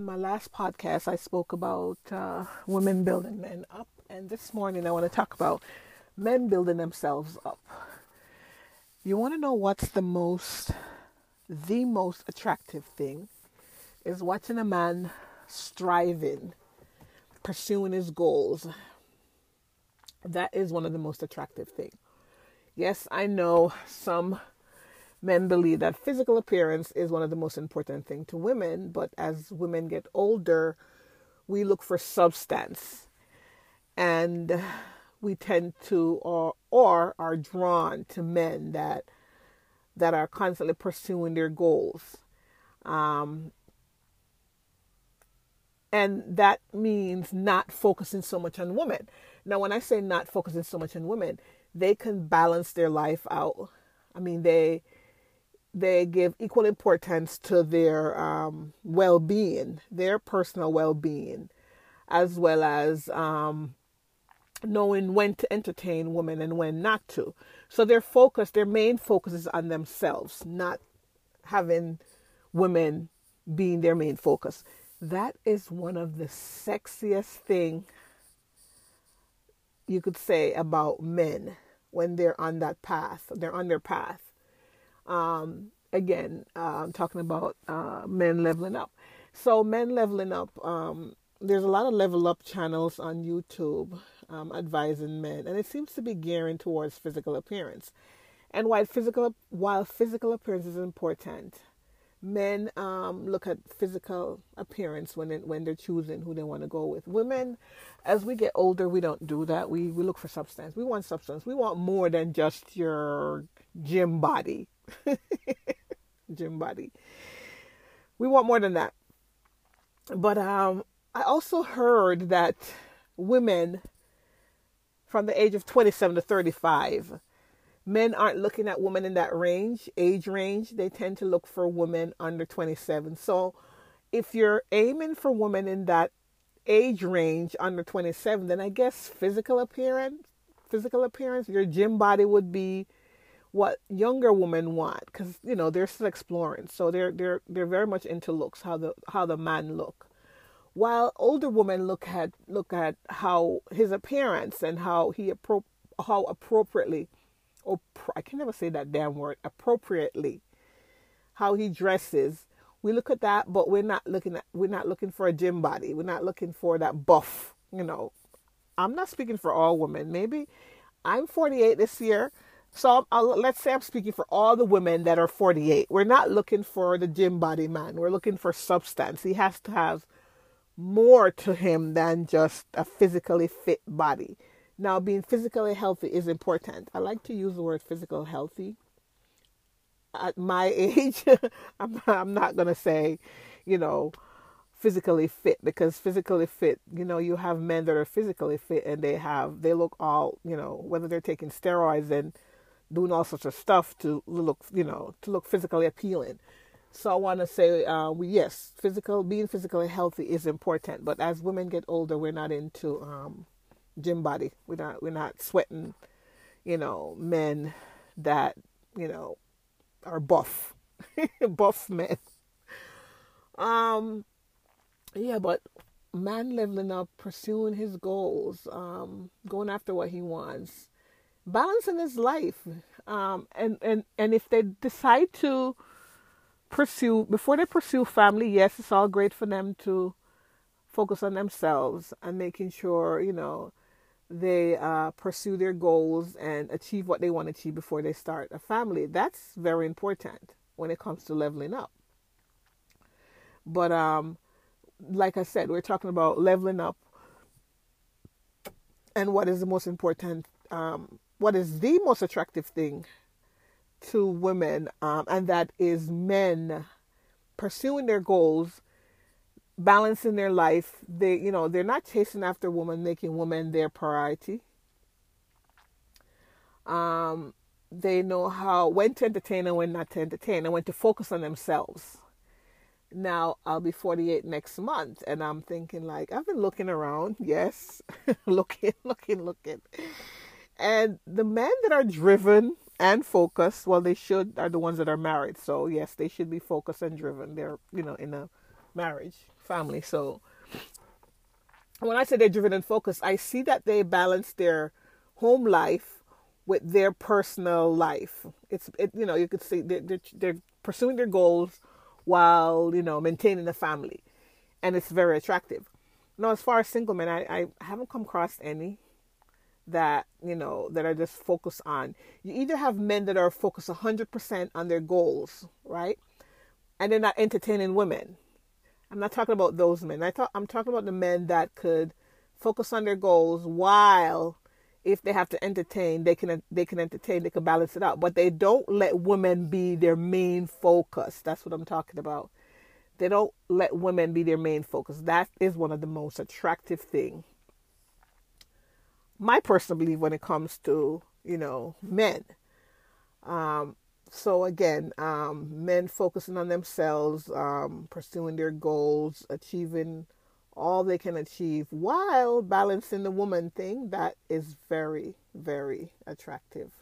on my last podcast, I spoke about uh, women building men up, and this morning I want to talk about men building themselves up. You want to know what's the most, the most attractive thing is watching a man striving, pursuing his goals. That is one of the most attractive things. Yes, I know some men believe that physical appearance is one of the most important things to women, but as women get older, we look for substance. And we tend to or or are drawn to men that that are constantly pursuing their goals. Um, and that means not focusing so much on women. Now, when I say not focusing so much on women, they can balance their life out. I mean, they they give equal importance to their um, well-being, their personal well-being, as well as um, knowing when to entertain women and when not to. So their focus, their main focus is on themselves, not having women being their main focus. That is one of the sexiest thing you could say about men when they're on that path. They're on their path. Um, again, uh, I'm talking about uh, men leveling up. So men leveling up. Um, there's a lot of level up channels on YouTube um, advising men, and it seems to be gearing towards physical appearance. And while physical while physical appearance is important, men um, look at physical appearance when when they're choosing who they want to go with. Women, as we get older, we don't do that. We we look for substance. We want substance. We want more than just your gym body. gym body. We want more than that. But um, I also heard that women from the age of 27 to 35, men aren't looking at women in that range, age range. They tend to look for women under 27. So if you're aiming for women in that age range under 27, then I guess physical appearance, physical appearance, your gym body would be what younger women want because you know they're still exploring so they're they're they're very much into looks how the how the man look. While older women look at look at how his appearance and how he appro- how appropriately or I can never say that damn word appropriately how he dresses we look at that but we're not looking at we're not looking for a gym body. We're not looking for that buff you know. I'm not speaking for all women. Maybe I'm 48 this year so I'll, let's say I'm speaking for all the women that are 48. We're not looking for the gym body man. We're looking for substance. He has to have more to him than just a physically fit body. Now, being physically healthy is important. I like to use the word physical healthy. At my age, I'm, I'm not going to say, you know, physically fit because physically fit, you know, you have men that are physically fit and they have, they look all, you know, whether they're taking steroids and doing all sorts of stuff to look, you know, to look physically appealing. So I want to say, uh, we yes, physical being physically healthy is important, but as women get older, we're not into um, gym body. We're not we're not sweating, you know, men that you know are buff, buff men. Um, yeah, but man leveling up, pursuing his goals, um, going after what he wants, balancing his life, um, and and and if they decide to pursue before they pursue family yes it's all great for them to focus on themselves and making sure you know they uh, pursue their goals and achieve what they want to achieve before they start a family. That's very important when it comes to leveling up. But um like i said we're talking about leveling up and what is the most important um, what is the most attractive thing to women, um, and that is men pursuing their goals, balancing their life. They, you know, they're not chasing after women, making women their priority. Um, they know how when to entertain and when not to entertain, and when to focus on themselves. Now I'll be 48 next month, and I'm thinking like I've been looking around. Yes, looking, looking, looking, and the men that are driven and focused. Well, they should are the ones that are married. So yes, they should be focused and driven. They're you know in a marriage, family. So when I say they're driven and focused, I see that they balance their home life with their personal life. It's it, you know you could see they're, they're, they're pursuing their goals while you know maintaining a family, and it's very attractive. Now, as far as single men, I, I haven't come across any that you know that are just focused on. You either have men that are focused 100% on their goals, right, and they're not entertaining women. I'm not talking about those men. I thought I'm talking about the men that could focus on their goals while if they have to entertain, they can they can entertain, they can balance it out. But they don't let women be their main focus. That's what I'm talking about. They don't let women be their main focus. That is one of the most attractive thing. My personal belief when it comes to you know men. Um, so again, um, men focusing on themselves, um, pursuing their goals, achieving all they can achieve while balancing the woman thing that is very, very attractive.